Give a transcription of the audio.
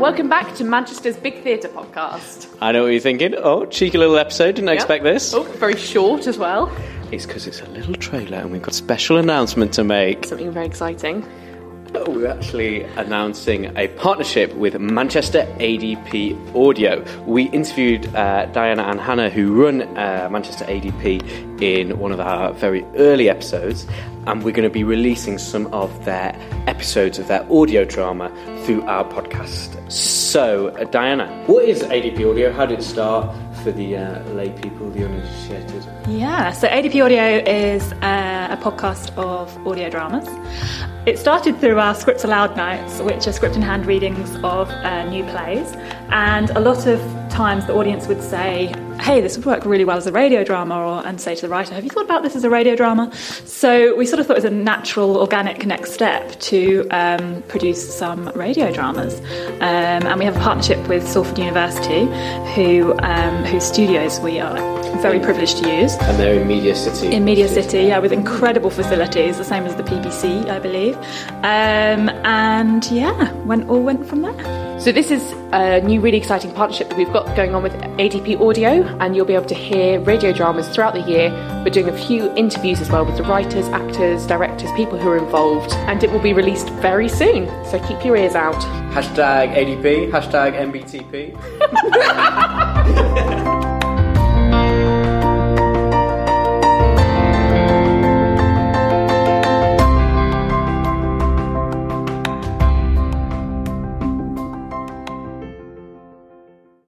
welcome back to Manchester's Big Theatre podcast. I know what you're thinking. Oh, cheeky little episode. Didn't Yep. expect this. Oh, very short as well. It's because it's a little trailer and we've got a special announcement to make. Something very exciting. Oh, We're actually announcing a partnership with Manchester ADP Audio. We interviewed uh, Diana and Hannah, who run uh, Manchester ADP, in one of our very early episodes, and we're going to be releasing some of their episodes of their audio drama through our podcast. So, uh, Diana, what is ADP Audio? How did it start for the uh, lay people, the uninitiated? Yeah, so ADP Audio is uh, a podcast of audio dramas. It started through our Scripts Aloud nights, which are script in hand readings of uh, new plays. And a lot of times the audience would say, hey, this would work really well as a radio drama, or, and say to the writer, have you thought about this as a radio drama? So we sort of thought it was a natural, organic next step to um, produce some radio dramas. Um, and we have a partnership with Salford University, who, um, whose studios we are very privileged to use. And they're in Media City. In Media City, yeah, with incredible facilities, the same as the BBC, I believe. Um, and yeah, went all went from there. So this is a new, really exciting partnership that we've got going on with ADP Audio, and you'll be able to hear radio dramas throughout the year. We're doing a few interviews as well with the writers, actors, directors, people who are involved, and it will be released very soon. So keep your ears out. Hashtag ADP, hashtag MBTP.